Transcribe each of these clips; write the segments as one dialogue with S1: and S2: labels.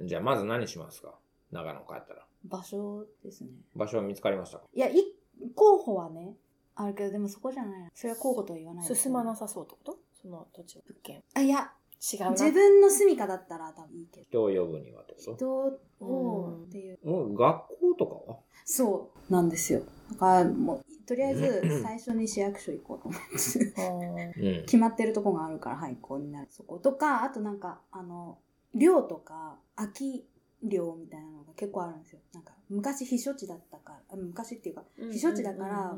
S1: じゃあまず何しますか？長野帰ったら。
S2: 場所ですね。
S1: 場所は見つかりましたか？
S2: いや、い、候補はね、あるけど、でもそこじゃない。それは候補とは言わないです
S3: 進まなさそうってこと？その土地、物件。
S2: あ、いや、
S3: 違うな。
S2: 自分の住みかだったら多分いいけど。
S1: 人を呼ぶにはってこと？
S2: 人をっていう。
S1: もう学校とかは？
S2: そうなんですよ。だからもう、とりあえず最初に市役所行こうと思って。
S1: うん。
S2: 決まってるとこがあるから廃校になるそことかあとなんかあの寮とか空き寮みたいなのが結構あるんですよなんか昔避暑地だったからあ昔っていうか避暑地だから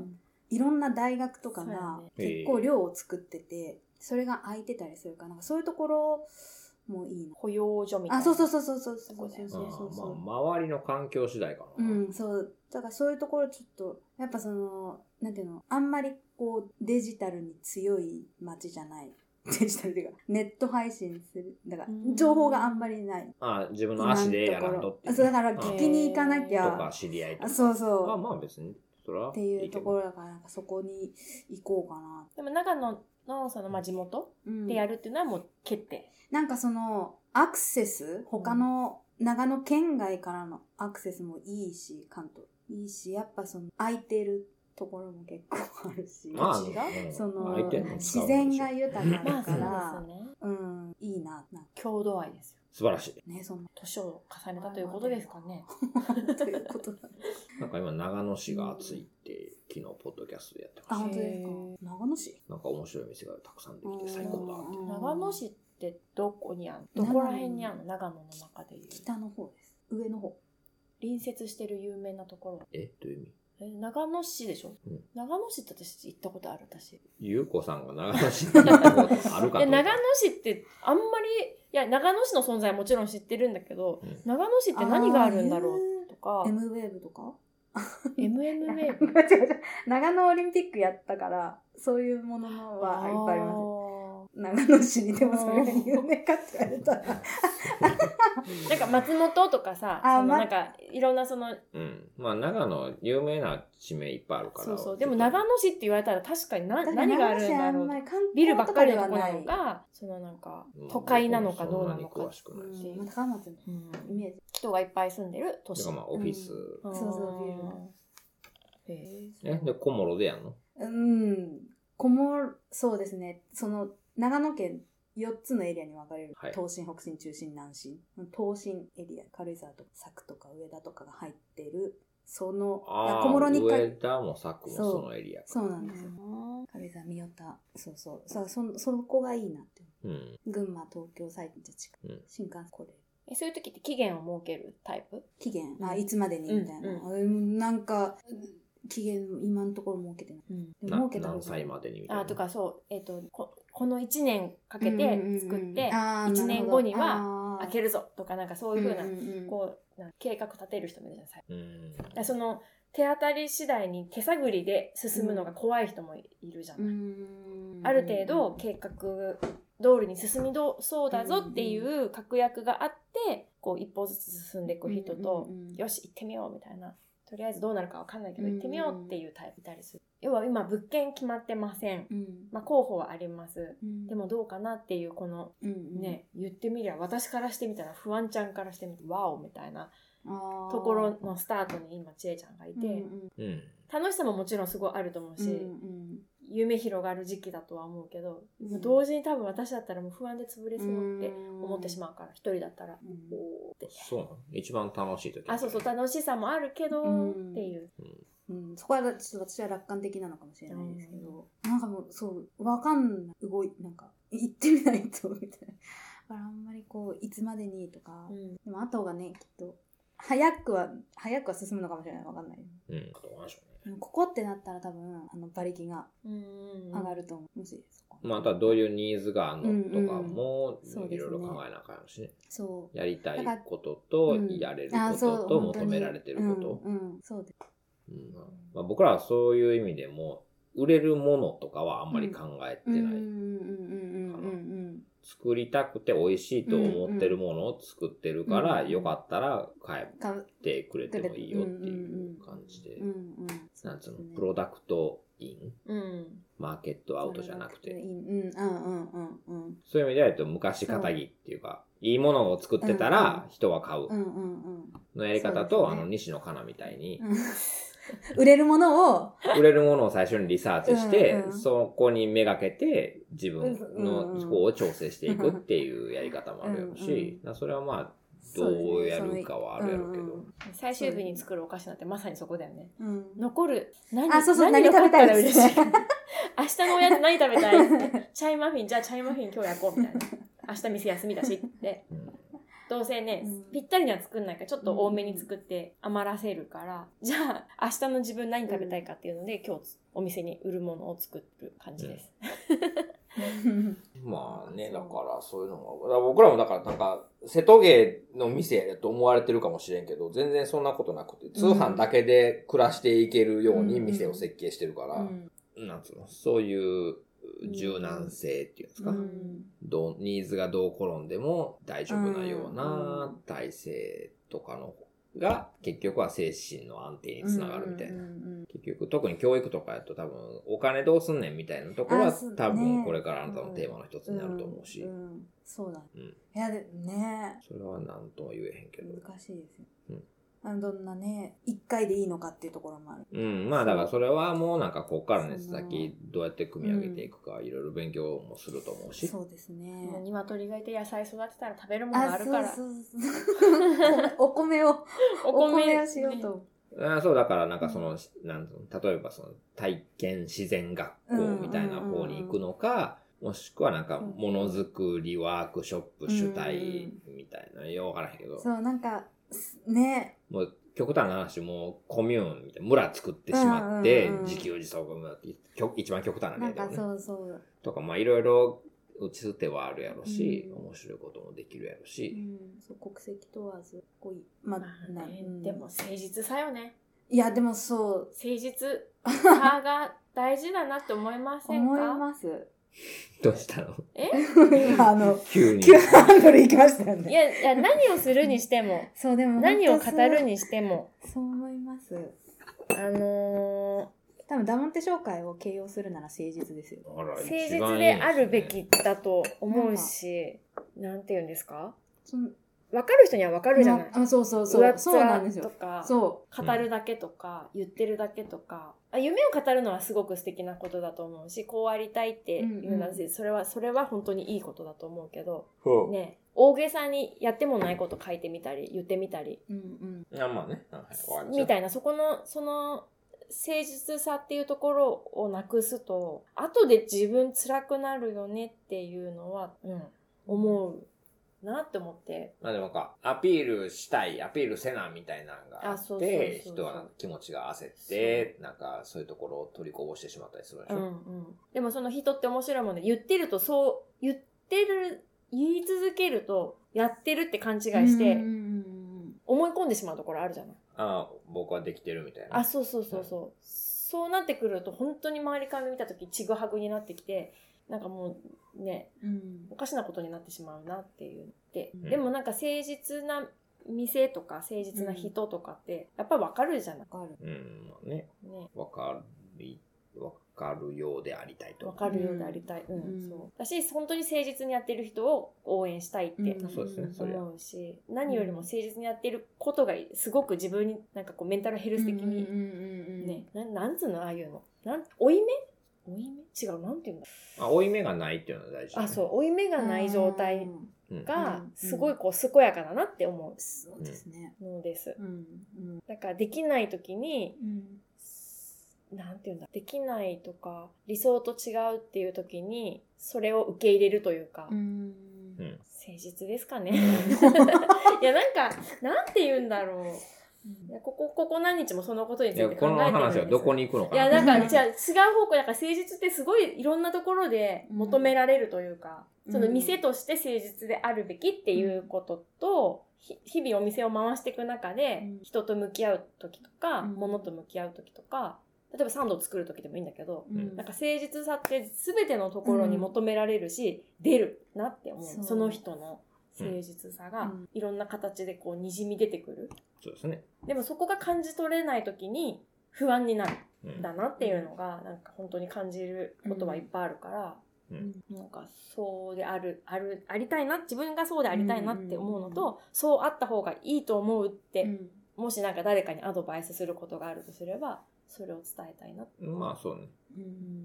S2: いろんな大学とかが結構寮を作っててそれが空いてたりするからなんかそういうところもいいな
S3: 保養所みたいな。
S2: あそうそうそうそうそうそうそうそうそう
S1: まあ、周りの環境次第かな。
S2: うん、そう。だからそういうところちょっと、やっぱその、なんていうの、あんまりこう、デジタルに強い街じゃない。デジタルっていうか、ネット配信する。だから
S3: う、ん
S2: 情報があんまりない。
S1: あ自分の足でやらんとってい
S2: あそう、だから
S1: うん
S2: 聞きに行かなき
S1: と
S2: ゃ
S1: か、知り合いとか。
S2: あそうそう
S1: まあまあ別に、それは
S2: っていうところ
S1: ろ。
S2: だから、なんかそこに行こうかな。
S3: でも長野のその、まあ、地元
S2: うん
S3: でやるっていうのはもう決定。
S2: なんかその、アクセス、他の、長野県外からのアクセスもいいし、関東。いいし、やっぱその、空いてるところも結構あるし。
S1: まあ、
S3: 土地が
S1: うん
S2: その自然が豊か
S3: まあ
S2: だから、
S3: そう
S2: ん、いいな、な
S3: 郷土愛ですよ。
S1: 素晴らしい。
S2: ね、そんな。
S3: 年を重ねたということですかね。
S2: ということなん
S1: か今、長野市が暑いって、昨日、ポッドキャストでやって
S2: あ、
S1: まし
S2: 本当ですか？長野市？
S1: た。なんか面白い店がたくさんできて最高だって。
S3: 長野市ってどこにある？のどこら辺にあるの？長野の中でいう。
S2: 北の方です。上の方。
S3: 隣接してる有名なところ。
S1: えどういう意味？
S3: え長野市でしょ、
S1: うん。
S3: 長野市って私行ったことある私。
S1: ゆうこさんが長野市に行ったことあるか
S3: 長野市ってあんまり、いや、長野市の存在はもちろん知ってるんだけど、
S1: うん。
S3: 長野市って何があるんだろうとか、
S2: M ウェーブとか
S3: ？MM ウェーブ
S2: 違う違う。長野オリンピックやったから、そういうもののはいっぱいあります。長野市にでもそれが有名かって言われたら。
S3: なんか松本とかさ、
S2: あ
S3: のなんかいろんなその、
S1: うん。まあ、長野、有名な地名いっぱいあるから。
S3: そうそう。でも長野市って言われたら確かにな何があるんだろう。
S2: う
S3: ビルばっかりのとこなの
S2: う
S3: か、そのなんか
S1: うん
S3: 都会なのかどうなのか
S1: そんなに詳しくないし。
S2: ん、まあ高松の
S3: うん
S2: イメージ。
S3: 人がいっぱい住んでる都市。
S1: だからまあ、オフィス。
S3: うん
S2: そうそうビル
S3: へ
S1: え、で、小諸でやんの？
S2: うん。こも、そうですね。その、長野県4つのエリアに分かれる。
S1: はい
S2: 東進、北進、中心、南進。東進エリア、軽井沢とか佐久とか上田とかが入ってる。その、
S1: ああ、
S2: 小諸にか
S1: 上田も佐久もそのエリアか。
S2: そうなんですよ。軽井沢、三代田。そうそう。そうそ、そこがいいなって。
S1: うん。
S2: 群馬、東京、埼玉、近く
S1: うん
S2: 新幹線これ。
S3: えそういう時って期限を設けるタイプ？
S2: 期限、あ、
S3: うん
S2: いつまでにみたいな。
S3: うん
S2: うんなんか、期限、今のところ設けてない。で
S1: な
S2: も設けた方が
S1: 何歳までにみたいな。
S3: あとかそう、えっ、とこ、この1年かけて作って、
S2: あー
S3: 1年後には
S2: は
S3: 開けるぞとかなんかそういうふうな、
S2: んんん。
S3: こう、計画立てる人もいるじゃないですか。その、手当たり次第に手探りで進むのが怖い人もいるじゃない。
S2: うん。
S3: ある程度計画通りに進みどそうだぞっていう確約があって、こう一歩ずつ進んでいく人と、
S2: うんうんうん
S3: よし行ってみようみたいな。とりあえずどうなるかわかんないけど
S2: うん。
S3: 行ってみようっていうタイプいたりする。要は今物件決まってません。
S2: うん
S3: まあ候補はあります。
S2: うん
S3: でもどうかなっていうこの
S2: うんうん
S3: ね、言ってみりゃ私からしてみたら不安ちゃんからしてみてワオみたいなところのスタートに今ちえちゃんがいて、
S2: うんうん
S1: うん。
S3: 楽しさももちろんすごいあると思うし、
S2: うん
S3: 夢広がる時期だとは思うけど、
S2: うん
S3: 同時に多分私だったらもう不安で潰れそうって思ってしまうから、一人だったら、
S2: うん
S3: おーって。
S1: そうなの？一番楽しい時。
S3: あ、そうそう、楽しさもあるけど、
S2: うん
S3: っていう。
S1: うん。
S2: うん、そこはちょっと私は楽観的なのかもしれないですけど、なんかもうそうわかんない。動いなんか行ってみないとみたいな。だからあんまりこういつまでにとか、
S3: うん。
S2: でもあった方がねきっと早くは早くは進むのかもしれない。わかんない。
S1: うん。あと何でしょうね。
S2: でもここってなったら多分あの馬力が
S3: うん。
S2: 上がると思う、もしそこ
S1: まあ、あとはどういうニーズがあるのとかも、いろいろ考えなあかんしね。
S2: そう
S1: やりたいことと、
S2: うん。
S1: やれる
S2: あ
S1: ことと、求められてること。
S2: うん、うん。そうです
S1: うん。まあ、僕らはそういう意味でも、売れるものとかはあんまり考えてない。
S2: うんうんうんうんうん
S1: 作りたくて美味しいと思ってるものを作ってるから、
S2: うん
S1: よかったら買ってくれてもいいよっていう感じで。なんつうの、プロダクトイン、
S3: うん。
S1: マーケットアウトじゃなくて、そういう意味では、と昔かたぎっていうか、いいものを作ってたら人は買う。のやり方と、あの、西野カナみたいに、
S2: うん。売れるものを、
S1: 売れるものを最初にリサーチして、
S2: うんうん
S1: そこにめがけて自分の方を調整していくっていうやり方もあるやろし、
S2: うんうん
S1: それはまあ、どうやるかはあるやろうけど。
S3: 最終日に作るお菓子なんてまさにそこだよね。
S2: うん。
S3: 残る。何
S2: あ、そうそう、何
S3: 残
S2: 食べたい
S3: ったら
S2: です
S3: 嬉しい。明日のおやつ何食べたいって。チャイマフィン、じゃあチャイマフィン今日焼こうみたいな。明日店休みだしって。
S1: うん
S3: どうせね、
S2: うん。
S3: ぴったりには作んないからちょっと多めに作って余らせるから、じゃあ明日の自分何食べたいかっていうので、今日お店に売るものを作る感じです。
S1: まあね、だからそういうのも、ら僕らもだからなんか、瀬戸芸の店やと思われてるかもしれんけど、全然そんなことなくて、通販だけで暮らしていけるように店を設計してるから、
S2: うん。
S1: なんつうの、そういう柔軟性っていうんですか、
S2: うん。
S1: どうニーズがどう転んでも大丈夫なよう
S2: う
S1: なん。体制とかのが、結局は精神の安定につながるみたいな。結局、特に教育とかやと多分、お金どうすんねんみたいなところは、多分これからあなたのテーマの一つになると思うし、
S2: んんそうだ。
S1: うん。
S2: いや、でね。
S1: それは何とも言えへんけど。
S2: 難しいですよ。
S1: うん
S2: あのどんなね、一回でいいのかっていうところもある。
S1: うん、まあだからそれはもうなんかこっからね、先どうやって組み上げていくか、いろいろ勉強もすると思うし。
S2: そうですね。
S3: 鶏がいて野菜育てたら食べるものがあるから。
S2: そうそうそう お米を、お米をしようと。
S1: あそうだからなんかその、なん例えばその体験自然学校みたいな方に行くのか、もしくはなんかものづくりワークショップ主体みたいな、よくわからへんけど、
S2: そう、なんか、ね、
S1: もう極端な話、もうコミューンみたいな村作ってしまって自給自足一番極端な例だよね。
S2: そうそう。
S1: とか、まあいろいろ打ち捨てはあるやろし、
S2: うん。
S1: 面白いこともできるやろ
S2: う
S1: し、
S2: ん、そう国籍問わず、こういま
S3: まあね
S2: うん。
S3: でも誠実さよね。
S2: いや、でもそう、
S3: 誠実。さが大事だなって思いません
S2: 思い
S3: か
S2: ます。
S1: どうしたの？
S3: え？
S2: 今、あの、
S1: 急に。
S2: 急ハンドル行きましたよね。
S3: いや、いや何をするにしても、
S2: そう、でも、
S3: 何を語る
S2: に
S3: にしても、
S2: そう思います。
S3: あの
S2: 多分、ダモンテ商会を形容するなら誠実ですよ。
S3: 誠実であるべきだと思うし、なんて言うんですか？
S2: その
S3: 分かる人には分かるじゃない。
S2: あ、そうそうそう。そうなんですよ。
S3: とか、
S2: そ
S3: 語るだけとか、言ってるだけとかあ夢を語るのはすごく素敵なことだと思うしこうありたいっていうのは、
S2: うんう
S3: それはそれは本当にいいことだと思うけど、
S1: そう
S3: ね大げさにやってもないこと書いてみたり言ってみたり
S2: う。うんうん。
S1: あまあね。
S3: みたいなそこのその誠実さっていうところをなくすと後で自分辛くなるよねっていうのは、うん、思うなって思って。
S1: まあでもなんか、アピールしたい、アピールせなみたいなのがあ
S3: あそうそう
S1: って、人は気持ちが焦って、なんかそういうところを取りこぼしてしまったりするでしょ。
S3: うんうん、でもその人って面白いもんで言ってるとそう言ってる言い続けるとやってるって勘違いして
S2: うんうんうん
S3: 思い込んでしまうところあるじゃない、
S1: ああ、僕はできてるみたいな。
S3: あそうそうそうそう、そうなってくると本当に周りから見た時ちぐはぐになってきてなんかもうね
S2: うん。うん
S3: おかしなことになってしまうなっていう。で、
S1: うん。
S3: でもなんか誠実な店とか誠実な人とかってやっぱ分かるじゃない、
S2: わかる。
S1: うん、まあね、
S3: ね。
S1: わかる、わかるようでありたいと。
S3: 分かるようでありたい、うん
S2: うん。
S3: そう。だし本当に誠実にやってる人を応援したいって
S2: うん。
S1: そうですね、そ。
S3: 思うし何よりも誠実にやってることがすごく自分になんかこうメンタルヘルス的に
S2: うんうんうんうん。
S3: ね、ななんつうのああいうの。なん負い目負い目？違うなんていうんだ？
S1: あ、負い目がないっていうのは大事、
S3: あそう負い目がない状態。が
S2: うん。
S3: すごいこう健やかだなって思
S2: そうですね。
S3: うのです
S2: うんうん。
S3: だからできない時に
S2: うん。
S3: なんていうんだ？できないとか理想と違うっていう時にそれを受け入れるというか、
S2: うん。
S1: うん。
S3: 誠実ですかね。いやなんかなんて言うんだろういやここここ何日もそのことにつ
S1: い
S3: て考えて
S1: この
S3: るんです
S1: 話はどこに行くのか。
S3: いや、
S1: な
S3: なんか、じゃあ違う方向、だから誠実ってすごいいろんなところで求められるというか、
S2: うん。
S3: その店として誠実であるべきっていうことと、ひ日々お店を回していく中で
S2: うん、
S3: 人と向き合う時とか、
S2: うん。
S3: 物と向き合う時とか、例えばサンドを作る時でもいいんだけど、
S2: うん。
S3: なんか誠実さって全てのところに求められるし、出るなって思う。
S2: そう。
S3: その人の誠実さが
S2: うん。
S3: いろんな形でこう滲み出てくる。
S1: そうですね。
S3: でもそこが感じ取れない時に不安になる。
S1: うん
S3: だなっていうのがなんか本当に感じることはいっぱいあるから、
S1: うん
S3: なんかそうである、ある、ありたいな、自分がそうでありたいなって思うのと、そうあった方がいいと思うって、
S2: うん
S3: もしなんか誰かにアドバイスすることがあるとすれば、それを伝えたいな。
S1: まあそうね。
S2: うん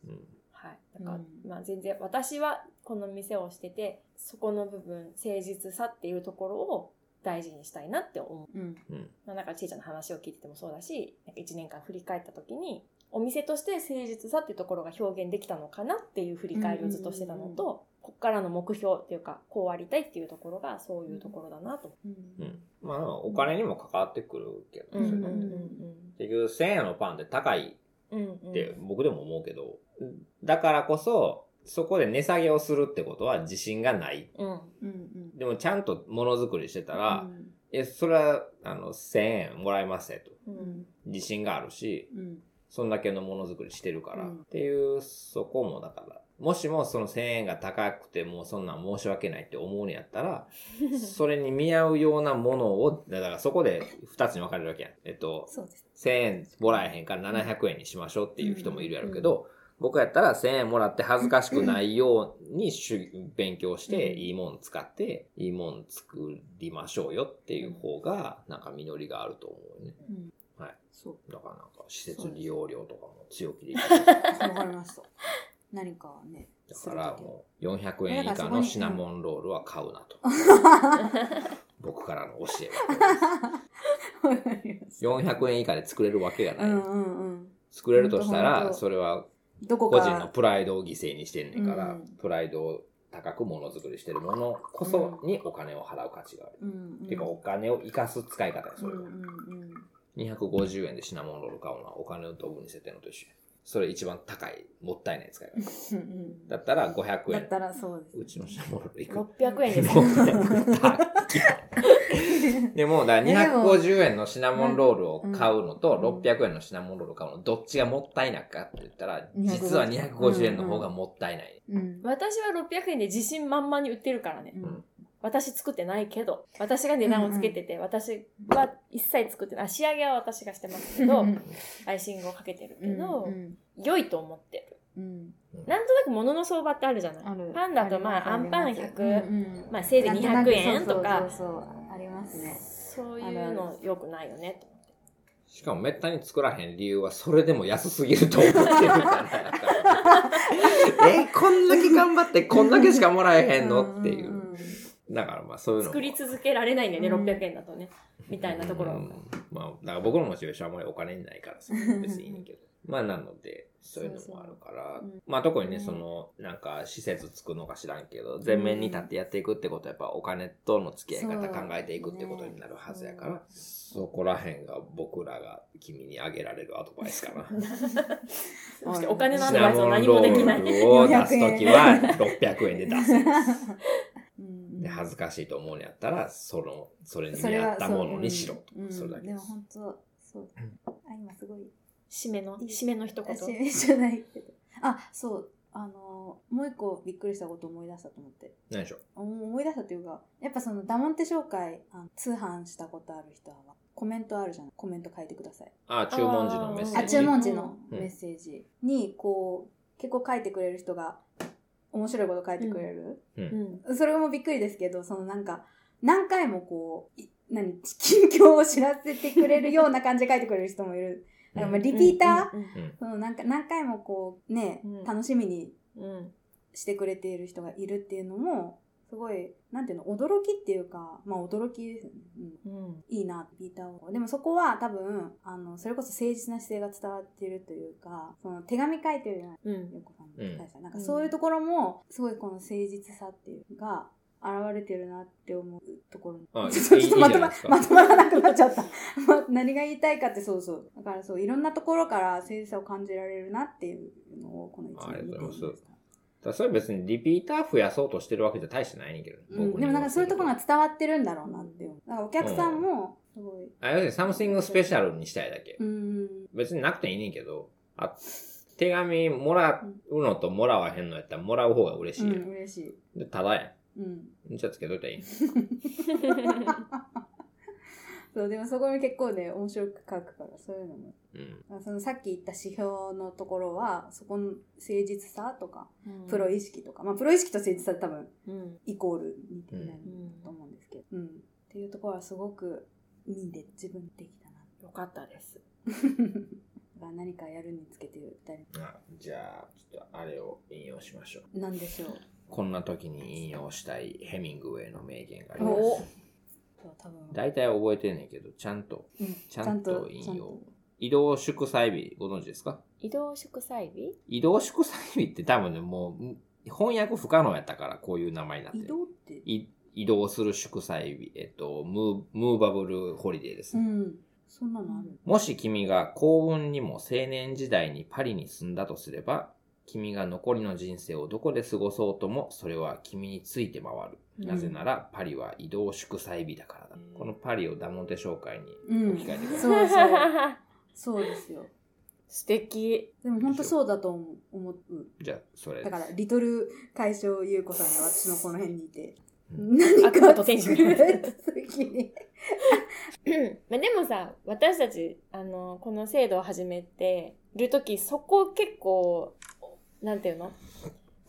S1: うん。
S3: はい。だから、
S2: うん
S3: まあ全然、私はこの店をしてて、そこの部分、誠実さっていうところを大事にしたいなって思う。
S2: うん
S1: うん。
S3: まあ、なんかちいちゃんの話を聞いててもそうだし、なんか1年間振り返った時に、お店として誠実さっていうところが表現できたのかなっていう振り返りをずっとしてたの
S2: うんうん
S3: と、こっからの目標っていうか、こうありたいっていうところがそういうところだなと。
S2: うん
S1: うん。まあお金にも関わってくるけど、
S3: うんうん
S2: うん
S1: 結局1000円のパンって高い
S3: うんうん。
S1: って僕でも思うけど、だからこそ、そこで値下げをするってことは自信がない。
S3: うん。
S2: うんうん
S1: でもちゃんとものづくりしてたら、
S2: うん
S1: え、それは、あの、1000円もらえますねと。
S3: う。
S2: うんん
S1: 自信があるし、
S2: うん
S1: そんだけのものづくりしてるから、
S2: うん
S1: っていう、そこもだから、もしもその1000円が高くてもうそんなん申し訳ないって思うんやったら、それに見合うようなものを、だからそこで2つに分かれるわけやん。えっと、
S2: そうです
S1: 1000円もらえへんから700円にしましょうっていう人もいるやろうけど、僕やったら1000円もらって恥ずかしくないようにしゅ勉強して、
S2: うん
S1: いいもん使って、いいもん作りましょうよっていう方が、なんか実りがあると思うよね。
S2: うん
S1: はい。
S2: そう
S1: だからなんか施設利用料とかも強気でいい。
S2: わかりました何かね
S1: だからもう400円以下のシナモンロールは買うなと。僕からの教えは。
S2: わかりました
S1: 400円以下で作れるわけがない。
S2: うんうんうん
S1: 作れるとしたら、それは
S2: どこか
S1: 個人のプライドを犠牲にしてんねんから、
S2: うん
S1: プライドを高くものづくりしてるものこそにお金を払う価値がある。
S2: うんうん
S1: てかお金を生かす使い方や、それは。
S2: うんうんうん
S1: 250円でシナモンロール買うのはお金をドブに捨ててるのと一緒や。それ一番高い、もったいない使い方。
S2: うん。うん
S1: だったら500円。
S2: だったらそうです。
S1: うちのシナモンロールいくら
S3: 600円です。
S1: もうでも、だから250円のシナモンロールを買うのと、
S2: うん。
S1: 600円のシナモンロールを買うの、どっちがもったいなかって言ったら、実は250円の方がもったいない。
S2: うん。
S3: 私は600円で自信満々に売ってるからね。
S2: うん
S3: 私作ってないけど、私が値段をつけてて、私は一切作ってない。あ仕上げは私がしてますけど、アイシングをかけてるけど、
S2: うん
S3: 良いと思ってる。
S2: うん。
S3: なんとなく物の相場ってあるじゃない。パンだとまあ、アンパン
S2: あります。
S3: 100、
S2: うんうん。
S3: まあ、せいぜい200円とか、
S2: そうそうそうありますね。
S3: そういうの良くないよね、と思って。
S1: しかもめったに作らへん理由は、それでも安すぎると思ってるから。え、こんだけ頑張ってこんだけしかもらえへんの？っていう。
S2: ん
S1: だからまあそういうのも。
S3: 作り続けられないんだよね、
S2: うん
S3: 600円だとね。みたいなところ。
S1: うんまあ、だから僕のモチベーションはあんまりお金にないからさ、別にいいけど。まあなので、そういうのもあるから、まあ特にね、
S3: うん
S1: その、なんか施設作るのか知らんけど、全面に立ってやっていくってことはやっぱお金との付き合い方考えていくってことになるはずやから、
S2: ね
S1: そこら辺が僕らが君にあげられるアドバイスかな。
S3: そしてお金のア
S1: シ
S3: ドバイスは何もできない。
S1: を出すときは 600円で出す。恥ずかしいと思うんやったら、その、それに
S2: それは
S1: 見合ったものにしろと。
S2: そううん。
S1: それだけで。
S2: も本当そう。あ今すごい
S3: 締めの、締めの一言。
S2: 私じゃないけど。あそう。あのもう一個びっくりしたこと思い出したと思って。
S1: 何でしょう？
S2: 思い出したというかやっぱそのダモンテ紹介あの通販したことある人はコメントあるじゃん。コメント書いてください。
S1: あ、注文時のメッセージ。
S2: あ注文時の
S1: うん。
S2: メッセージにこう結構書いてくれる人が面白いこと書いてくれる、
S3: うん。
S2: それもびっくりですけどそのなんか何回もこうい何？近況を知らせてくれるような感じで書いてくれる人もいる。だからまあリピーター、
S3: うん。
S1: うん。
S2: そのなんか何回もこうね、
S3: うん。
S2: 楽しみに
S3: うんうん。
S2: してくれている人がいるっていうのもすごいなんていうの驚きっていうかまあ驚きですよね、うん
S3: うん
S2: いいな、ピーターを。でもそこは多分、あの、それこそ誠実な姿勢が伝わってるというか、その手紙書いてるじゃない
S3: うん
S2: よこさんの
S1: うん
S2: なんかそういうところも、すごいこの誠実さっていうのが、現れてるなって思うところに。
S1: あ
S2: ちょっと
S1: いい
S2: ちょっとまとままとまらなくなっちゃった。ま何が言いたいかってそうそう。だからそう、いろんなところから誠実さを感じられるなっていうのを、この一
S1: ああり
S2: 年
S1: がとうございます
S2: 見ていました。
S1: だそれ別にリピーター増やそうとしてるわけじゃ大してないねんけど、
S2: うん、でもなんかそういうところが伝わってるんだろうなって思う。だからお客さんも、すごい、
S1: あ、要するに something special にしたいだけ。
S2: うん、
S1: 別になくていいねんけど、あ、手紙もらうのともらわへんのやったらもらう方が嬉しいやん。
S2: うん、嬉しい。
S1: で、ただや
S2: うん。
S1: ん。じゃあつけといたらいい。
S2: そう、でもそこに結構ね、面白く書くから、そういうのも。
S1: うん。
S2: あそのさっき言った指標のところは、そこの誠実さとか、プロ
S3: イ。
S2: 意識とか、まあ、プロ意識と誠実さって多分、
S3: うん。
S2: イコールにできなと思うんですけど、うん。っていうところはすごく、いいで、自分できたな。
S3: よかったです。
S2: 何かやるにつけてる二人。
S1: あじゃあ、ちょっとあれを引用しましょう。
S2: なんでしょう？
S1: こんな時に引用したいヘミングウェイの名言がありま
S3: お
S1: す。大体覚えてんねんけど、ちゃんと、
S2: うん
S1: ちゃんと引用。移動祝祭日、ご存知ですか？
S3: 移動祝祭日？
S1: 移動祝祭日って多分ね、もう、翻訳不可能やったから、こういう名前になってる
S2: 移動って？
S1: い移動する祝祭日、えっと、ムームーバブルホリデーですね。
S2: うん。そんなのある。
S1: もし君が幸運にも青年時代にパリに住んだとすれば、君が残りの人生をどこで過ごそうとも、それは君について回る。
S3: うん
S1: なぜなら、パリは移動祝祭日だからだ。このパリをダモンテ紹介に
S2: うん
S1: 置き換えてください。
S2: そうそう。そうですよ。
S3: 素敵。
S2: でも本当そうだと思う。思う。
S1: じゃあ、それ
S2: だから、リトル海将優子さんが私のこの辺にいて、
S1: うん
S2: 何
S3: 悪魔と天使
S2: 作られた時に。
S3: まあでもさ、私たち、あの、この制度を始めてるとき、そこ結構、なんていうの？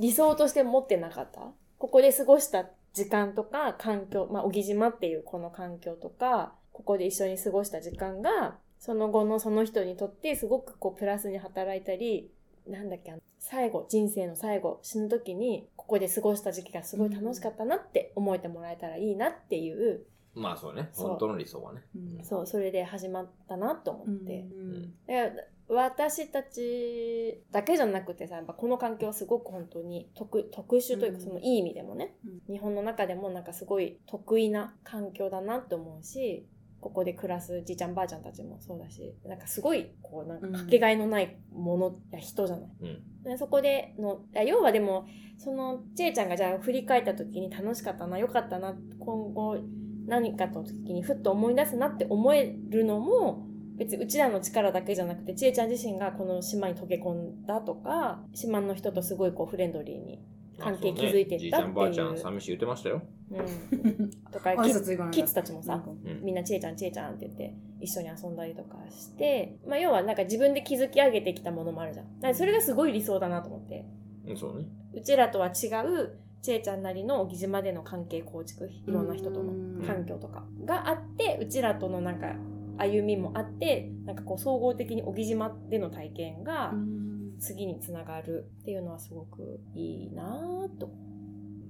S3: 理想として持ってなかった？ここで過ごした時間とか環境、まあ、小木島っていうこの環境とか、ここで一緒に過ごした時間が、その後のその人にとってすごくこうプラスに働いたり、なんだっけ、最後、人生の最後、死ぬ時に、ここで過ごした時期がすごい楽しかったなって思えてもらえたらいいなっていう、
S1: まあそうね。本当の理想はね。
S2: うん。
S3: そう、それで始まったなと思って。
S2: うん
S3: で私たちだけじゃなくてさ、やっぱこの環境はすごく本当に特特殊というか、
S2: うん
S3: そのいい意味でもね、
S2: うん
S3: 日本の中でもなんかすごい得意な環境だなって思うし、ここで暮らすじいちゃんばあちゃんたちもそうだし、なんかすごい、こう、なんかかけがえのないものや人じゃない。
S1: うん。
S3: でそこでの、要はでも、その、ちえちゃんがじゃあ振り返った時に楽しかったな、良かったな、今後何かの時にふっと思い出すなって思えるのも、別にうちらの力だけじゃなくて、ちえちゃん自身がこの島に溶け込んだとか、島の人とすごいこうフレンドリーに関係築いてったっていう。
S1: んばあちゃん寂しい言ってましたよ。
S3: うん。とか、
S2: 挨
S3: キッズたちもさ、
S1: うん。
S3: みんなちえちゃんちえちゃんって言って一緒に遊んだりとかして、まあ要はなんか自分で築き上げてきたものもあるじゃん。だからそれがすごい理想だなと思って。
S1: うんそうね。
S3: うちらとは違う、ちえちゃんなりの小木島での関係構築、いろんな人との
S2: うん
S3: 環境とかがあって、うちらとのなんか歩みもあって、なんかこう総合的に小木島での体験が
S2: うん
S3: 次につながるっていうのはすごくいいなぁと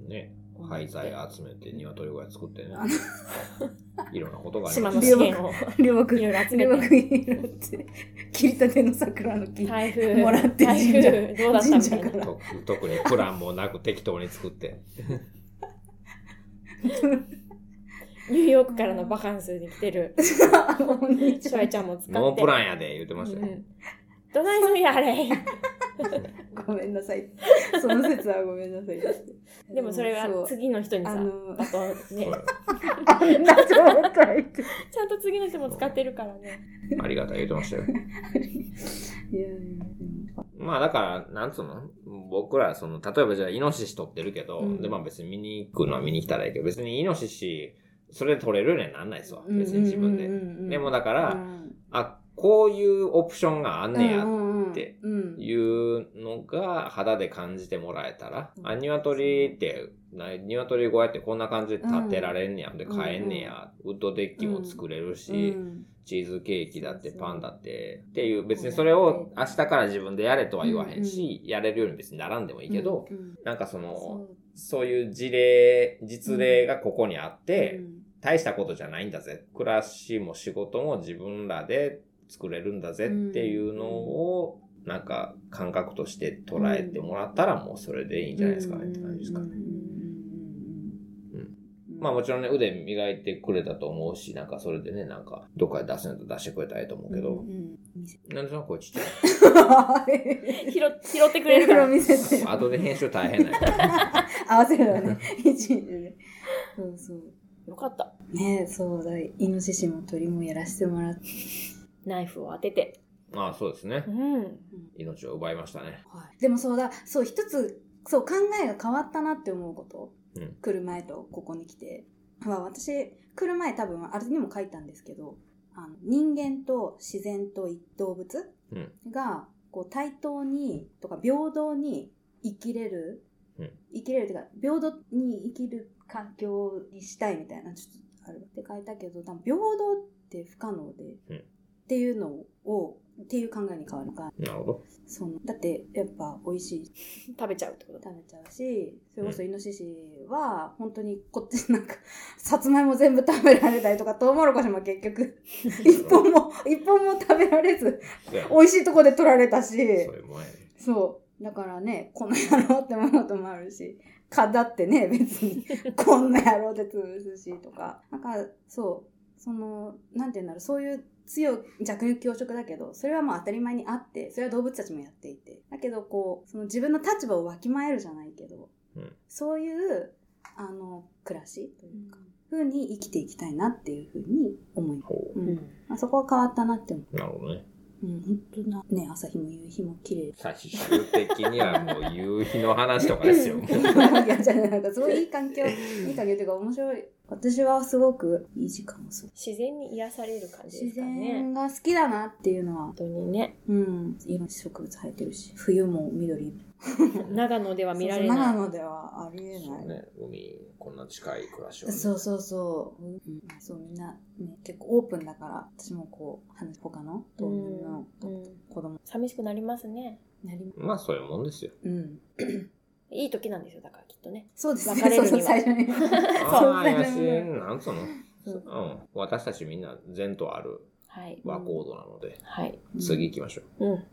S1: ね。廃材集めて鶏小屋作ってね。いろんなことがあり
S3: 島
S1: ます。
S3: の資源を
S2: 両国、
S3: いろいろ集め
S2: 両
S3: て。
S2: 切りたての桜の木。
S3: 台風。
S2: もらって
S3: 台
S2: 神社
S3: 風どうだったみたいな
S1: 特にプランもなく適当に作って。
S3: ニューヨークからのバカンスに来てる、
S2: お兄
S3: ショエちゃんも使って。
S1: ノープランやで言ってましたよ。
S3: うんどないするやあれ。
S2: ごめんなさい。その説はごめんなさいで
S3: もそれは次の人にさ、
S2: あの
S3: あとね、
S2: あんな状態。
S3: ちゃんと次の人も使ってるからね。
S1: ありがたい言ってましたよ。
S2: いや
S1: まあだから、なんつうの？僕ら、その、例えばじゃあイノシシ取ってるけど、
S2: うん
S1: でまあ別に見に行くのは見に来たらいいけど、別にイノシシ、それで取れるようにはなんないですわ。別に自分で。でもだから、
S2: うん。
S1: あ、こういうオプションがあんねや
S2: って
S1: っいうのが肌で感じてもらえたら、
S2: うん。
S1: あ、鶏って、な鶏小屋ってこんな感じで建てられんねや、
S2: ん。
S1: 買えんねや、ウッドデッキも作れるし、チーズケーキだってパンだって。っていう別にそれを明日から自分でやれとは言わへんし、やれるように別にならんでもいいけど、なんかその
S2: そ
S1: そういう事例実例がここにあっ
S2: う
S1: て、
S2: うん
S1: 大したことじゃないんだぜ。暮らしも仕事も自分らで作れるんだぜっていうのを、なんか感覚として捉えてもらったらもうそれでいいんじゃないですかねって感じですかね。まあもちろんね、腕磨いてくれたと思うし、なんかそれでね、なんかどっかで出せないと出してくれたらいいと思うけど。
S2: うん、うん
S1: なんでそんな声ちっちゃい
S3: 拾拾ってくれるから。
S2: 見せて。
S1: 後で編集大変なんやから。
S2: 合わせるわね。一日で。ねそうそう
S3: よかった。
S2: ねそうだイノシシも鳥もやらせてもらって、
S3: ナイフを当てて。
S1: まあそうですね
S3: う。ん。
S1: 命を奪いましたね。
S2: でもそうだそう一つそう考えが変わったなって思うこと、
S1: うん
S2: 来る前とここに来ては私、来る前多分、あれにも書いたんですけど、あの人間と自然と動物
S1: うん。
S2: が、こう、対等に、とか平等に生きれる、
S1: うん
S2: 生きれるっていうか、平等に生きる環境にしたいみたいな、ちょっとあるって書いたけど、多分平等って不可能で、
S1: うん。
S2: っていうのを、っていう考えに変わるから、
S1: なるほど。
S2: その、だって、やっぱ美味しい。
S3: 食べちゃうってこと？
S2: 食べちゃうし、それこそイノシシは、本当にこっちなんか、さつまいも全部食べられたりとか、トウモロコシも結局、一本も、一本も食べられず、美味しいとこで取られたし、
S1: それも。
S2: そう。だからね、この野郎って思うこともあるし、蚊だってね、別に、こんな野郎で潰すし、とか。なんか、そう、その、なんて言うんだろう、そういう強い弱肉強食だけど、それはもう当たり前にあって、それは動物たちもやっていて。だけど、こう、その自分の立場をわきまえるじゃないけど、
S1: うん
S2: そういう、あの、暮らしというか、風に生きていきたいなっていうふうに思います。
S1: ほ
S2: うんまあ、そこは変わったなって思
S1: う。なるほどね。
S2: う。うん、本当な、ね、朝日も夕日も綺麗
S1: 最終的にはもう夕日の話とかですよ。
S2: いや、じゃあなんかすごい いい環境、いい環境というか面白い。私はすごくいい時間を過ごす。
S3: 自然に癒される感じで
S2: 自
S3: すかね。
S2: 然が好きだなっていうのは
S3: 本、当にね。
S2: うん、いろんな植物生えてるし、冬も緑。
S3: 長野では見られない。
S2: 長野ではありえない。
S1: ね、海、こんな近い暮らしをね、
S2: そうそうそう。うん、そう、みんな、ね、結構オープンだから、私もこう、話、他の島民の
S3: うん
S2: 子供
S3: 寂しくなりますね。
S2: になり
S1: まあそういうもんですよ。
S2: うん。
S3: いい時なんですよ、だからきっとね。
S2: そうですね。
S3: 別れるには
S2: そうそう最初に。
S1: ああ、やし、
S2: そう
S1: なんつうの、
S2: そう
S1: うん、私たちみんな前途ある
S3: はい。
S1: 和コードなので、
S3: はい。
S1: 次行きましょう。
S3: うん。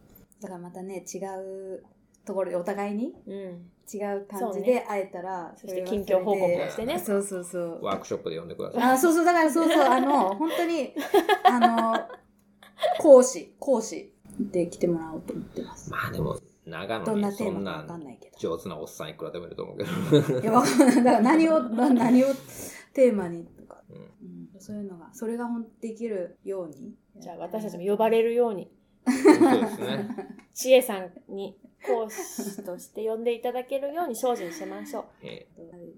S2: だからまたね、違うところでお互いに
S3: うん。
S2: 違う感じで会えたら、
S3: そして近況報告をしてね
S2: そうそうそう。
S1: ワークショップで呼んでください。
S2: あ、そうそう、だからそうそう、あの、本当に、あの、講師、講師で来てもらおうと思ってます。
S1: まあでも、長
S2: どんな
S1: 野にそん
S2: テーマかわか
S1: なん
S2: ないけど。
S1: 上手なおっさんいくらでもいると思うけど。
S2: いや、わかんない。だから何を、な何をテーマにとか、
S1: うん
S2: うん、そういうのが、それがほんできるように。
S3: じゃあ私たちも呼ばれるように、
S1: そうですね。
S3: 知恵さんに講師として呼んでいただけるように精進しましょう。
S1: え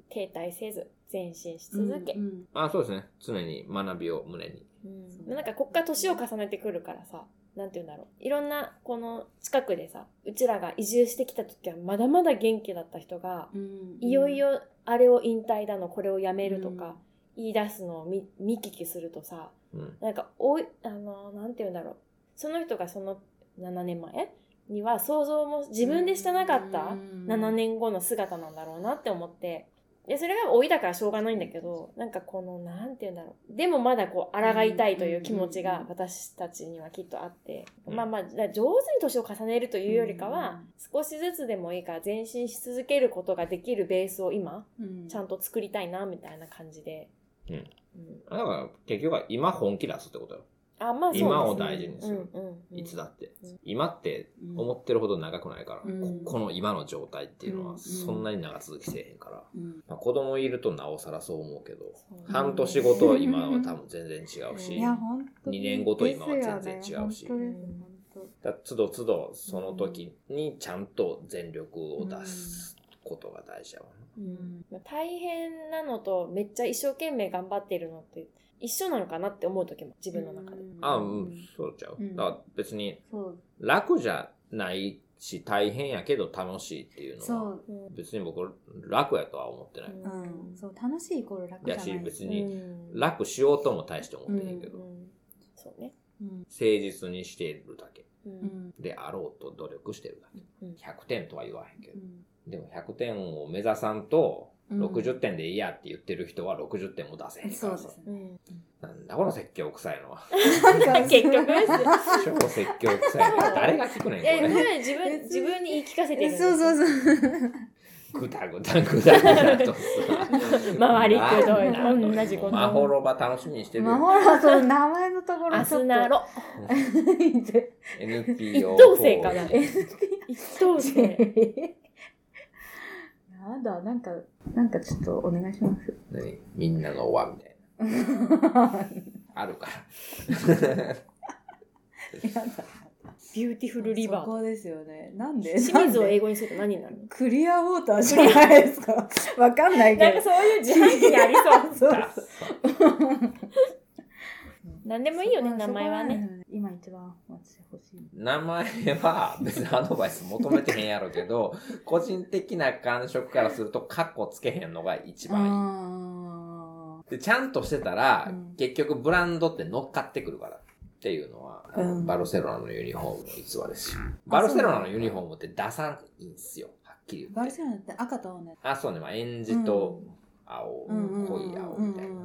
S3: 停滞せず、前進し続け。
S2: うんうん
S1: あそうですね。常に学びを胸に。
S3: うんなんかこっから年を重ねてくるからさ、なんて言うんだろう。いろんな、この近くでさ、うちらが移住してきた時はまだまだ元気だった人が、
S2: うん
S3: いよいよあれを引退だの、これをやめるとか、言い出すのを見見聞きするとさ、
S1: うん。
S3: なんか、おい、あの、なんて言うんだろう。その人がその7年前には想像も自分でしてなかった
S2: うん。
S3: 7年後の姿なんだろうなって思って、で、それが老いだからしょうがないんだけど、なんかこの、なんて言うんだろう。でもまだこう、抗いたいという気持ちが私たちにはきっとあって、
S1: うん。
S3: まあまあ、上手に年を重ねるというよりかは、少しずつでもいいから前進し続けることができるベースを今、
S2: うん。
S3: ちゃんと作りたいな、みたいな感じで。
S1: うん。
S3: うん。
S1: だから結局は今本気出すってことよ。
S3: あ、まあね
S1: 今を大事にする。
S3: うんうんうん。
S1: いつだって。
S3: うん。
S1: 今って思ってるほど長くないから、
S2: うん。
S1: ここの今の状態っていうの
S2: うん
S1: はそんなに長続きせえへんから。
S2: うん。
S1: まあ、子供いるとなおさらそう思うけど、
S3: そう。
S1: 半年後と今は多分全然違うし、
S2: いや、本当に
S1: 二年後と今は全然違うし。だつどつどその時にちゃんと全力を出すことが大事やわな。
S3: うん。大変なのとめっちゃ一生懸命頑張ってるのって一緒なのかなって思う時も自分の中で。
S1: あうん、そうちゃう。
S2: うん
S1: だから別に楽じゃないし大変やけど楽しいっていう
S2: そ
S1: のは、別に僕楽やとは思ってない。
S2: うん、そう、楽しいイコール楽じゃない。
S1: やし別
S3: う
S1: に
S3: ん
S1: 楽しようとも大して思ってへんけど、
S3: うんそうね。
S2: うん、
S1: 誠実にしているだけ
S3: う
S2: うんん、
S1: であろうと努力してるだけ。
S3: うん
S1: 100点とは言わへんけど
S2: う。ん
S1: でも100点を目指さんと、
S2: うん
S1: 60点でいいやって言ってる人は60点も出せへんからさ
S2: そうです。ね。
S3: うん
S1: なんだこの説教臭いのは。
S3: 結局ですよ
S1: 超説教臭いの。誰が聞くねん、これ。
S3: 自分、自分に言い聞かせてるんです
S2: そうそうそう。
S1: ぐだぐだぐだぐだとさ。
S3: 回りくどい
S1: な
S3: 同じこと
S1: まほろば楽しみにしてるよ。
S2: まほら、その名前のところ
S3: アスナロ。
S1: NPO。
S3: 一等星かな一等星。
S2: やだ、なんか、なんかちょっとお願いします。
S1: 何？みんなの輪みたいな。あるから。
S2: やだ。
S3: Beautiful river。
S2: そこですよね。なんで？
S3: 清水を英
S2: 語
S3: にすると何になるの？
S2: Clear water じゃないですか。わかんないけど。
S3: なんかそういう自販機にありそう。
S2: そう
S1: ダッサ
S3: 何でもいいよね、名前はね。
S2: ね。今一番私欲しい。
S1: 名前は別にアドバイス求めてへんやろうけど、個人的な感触からすると、カッコつけへんのが一番いい。
S2: あ
S1: で、ちゃんとしてたら、
S2: うん。
S1: 結局ブランドって乗っかってくるから。っていうのは、
S2: うん。
S1: バルセロナのユニフォームの逸話ですよ。バルセロナのユニフォームって出さないんですよ。はっきり
S2: ーバル
S1: 言って。
S2: セロナって赤と青ね。
S1: あ、そうね。まあ、エンジと青、
S2: うん。
S1: 濃い青みたいな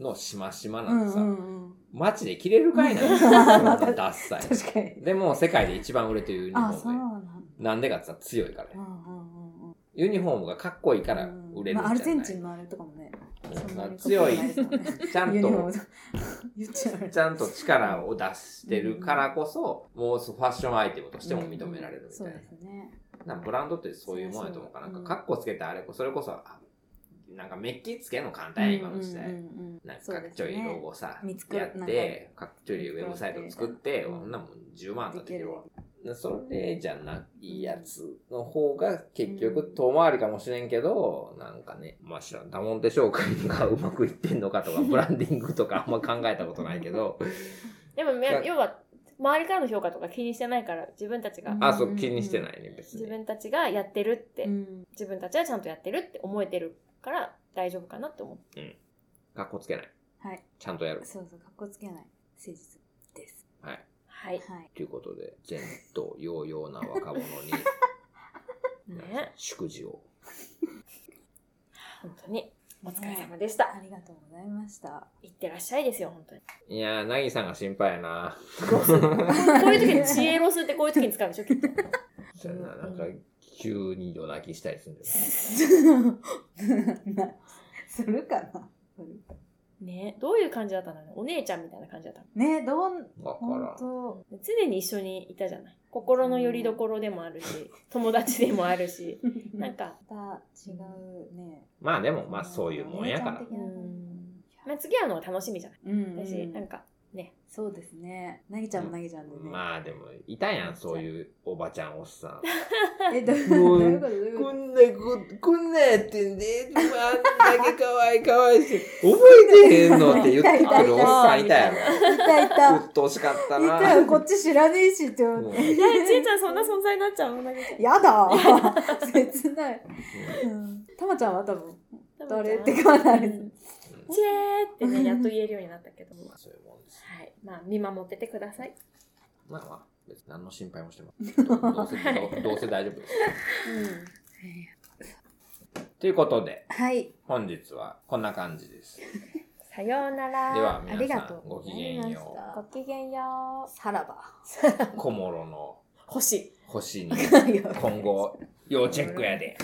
S1: のしましまなでさ、
S2: うん。ん。うん。うん。
S1: 街で着れるかいな、ダッサい。
S2: 確かに。
S1: でも、世界で一番売れてるユニフォーム
S2: なんだ。
S1: で。なんでかって言ったら強いからね
S2: うんうんうんうん。
S1: ユニフォームがかっこいいから売れる
S2: アルゼンチンのあれとかもね。そんなに
S1: 強いちゃんと
S2: ちゃ
S1: んと力を出してるからこそ、もうファッションアイテムとしても認められるみた
S2: そ
S1: いうな。
S2: ですね。
S1: ブランドってそういうもんやと思うから、なんかカッコつけてあれ、それこそ、あなんかメッキつけるの簡単や、今の時代。
S2: うんうんうん
S1: なんかかっちょいいロゴさ、
S2: 見繕
S1: やって、かっちょいいウェブサイト作って、
S2: うん
S1: こんなもん10万だってるわ。それじゃないやつの方が結局遠回りかもしれんけど、なんかね、まあ知らん、ダモンテ紹介がうまくいってんのかとか、ブランディングとかあんま考えたことないけど、
S3: でも、要は、周りからの評価とか気にしてないから、自分たちが、
S2: うん
S1: あ、そう、気にしてないね、別に。
S3: 自分たちがやってるって、
S2: うん。
S3: 自分たちはちゃんとやってるって思えてるから大丈夫かなって思う。
S1: かっこつけない。
S2: はい。
S1: ちゃんとやる。
S2: そうそう、かっこつけない。誠実です。
S1: はい。
S3: はい。
S2: はい。
S1: ということで、前途洋々な若者に、
S3: ね。
S1: 祝辞を。
S3: 本当に。お疲れ様でした。
S2: ありがとうございました。
S3: いってらっしゃいですよ、本当に。
S1: いやー、なぎさんが心配やな。
S3: こういう時に知恵ロスってこういう時に使うんでしょ、きっと。
S1: そうやな、なんか、急に夜泣きしたりするんだよ
S2: なするかな
S3: ね どういう感じだったんだろうね。お姉ちゃんみたいな感じだったの？
S2: ねどん、
S1: な。わから。
S3: 常に一緒にいたじゃない？心の拠り所でもあるし、友達でもあるし。なんか、
S2: また違うね。
S1: まあでも、まあそういうもんやから
S3: まあ、次会うのが楽しみじゃない？
S2: じうんうん
S3: 私、なんか、ね。
S2: そうですね。なぎちゃんもなぎちゃんでね。
S1: まあでも、いたやん、そういうおばちゃん、おっさん。
S2: え、どういうこと？どういうこと？
S1: こんなこ、こんなんやってんで、あんだけ可愛い可愛いし、覚えてへんのって言ってくるおっさんいたやろ。
S2: いたいた。
S1: うっとうしかった
S2: いたこっち知らねえしって思って。
S3: いや、ちいちゃんそんな存在になっちゃうのなぎちゃん。
S2: やだ切ない。うんたまちゃんは多分、誰ってかなる。
S3: うんチェーってね、やっと言えるようになったけども。
S1: まあ
S3: 見守っててください。
S1: まあまあ、別に何の心配もしてません。どどうせ、ど どうせ大丈夫です。ということで、
S2: はい。
S1: 本日はこんな感じです。
S3: さようなら。
S1: では、皆さん、
S2: がとう
S1: ごきげんよ
S3: ごきげんよう。
S2: さらば。
S1: う。小諸の
S3: 星。
S1: 星に、今後、要チェックやで。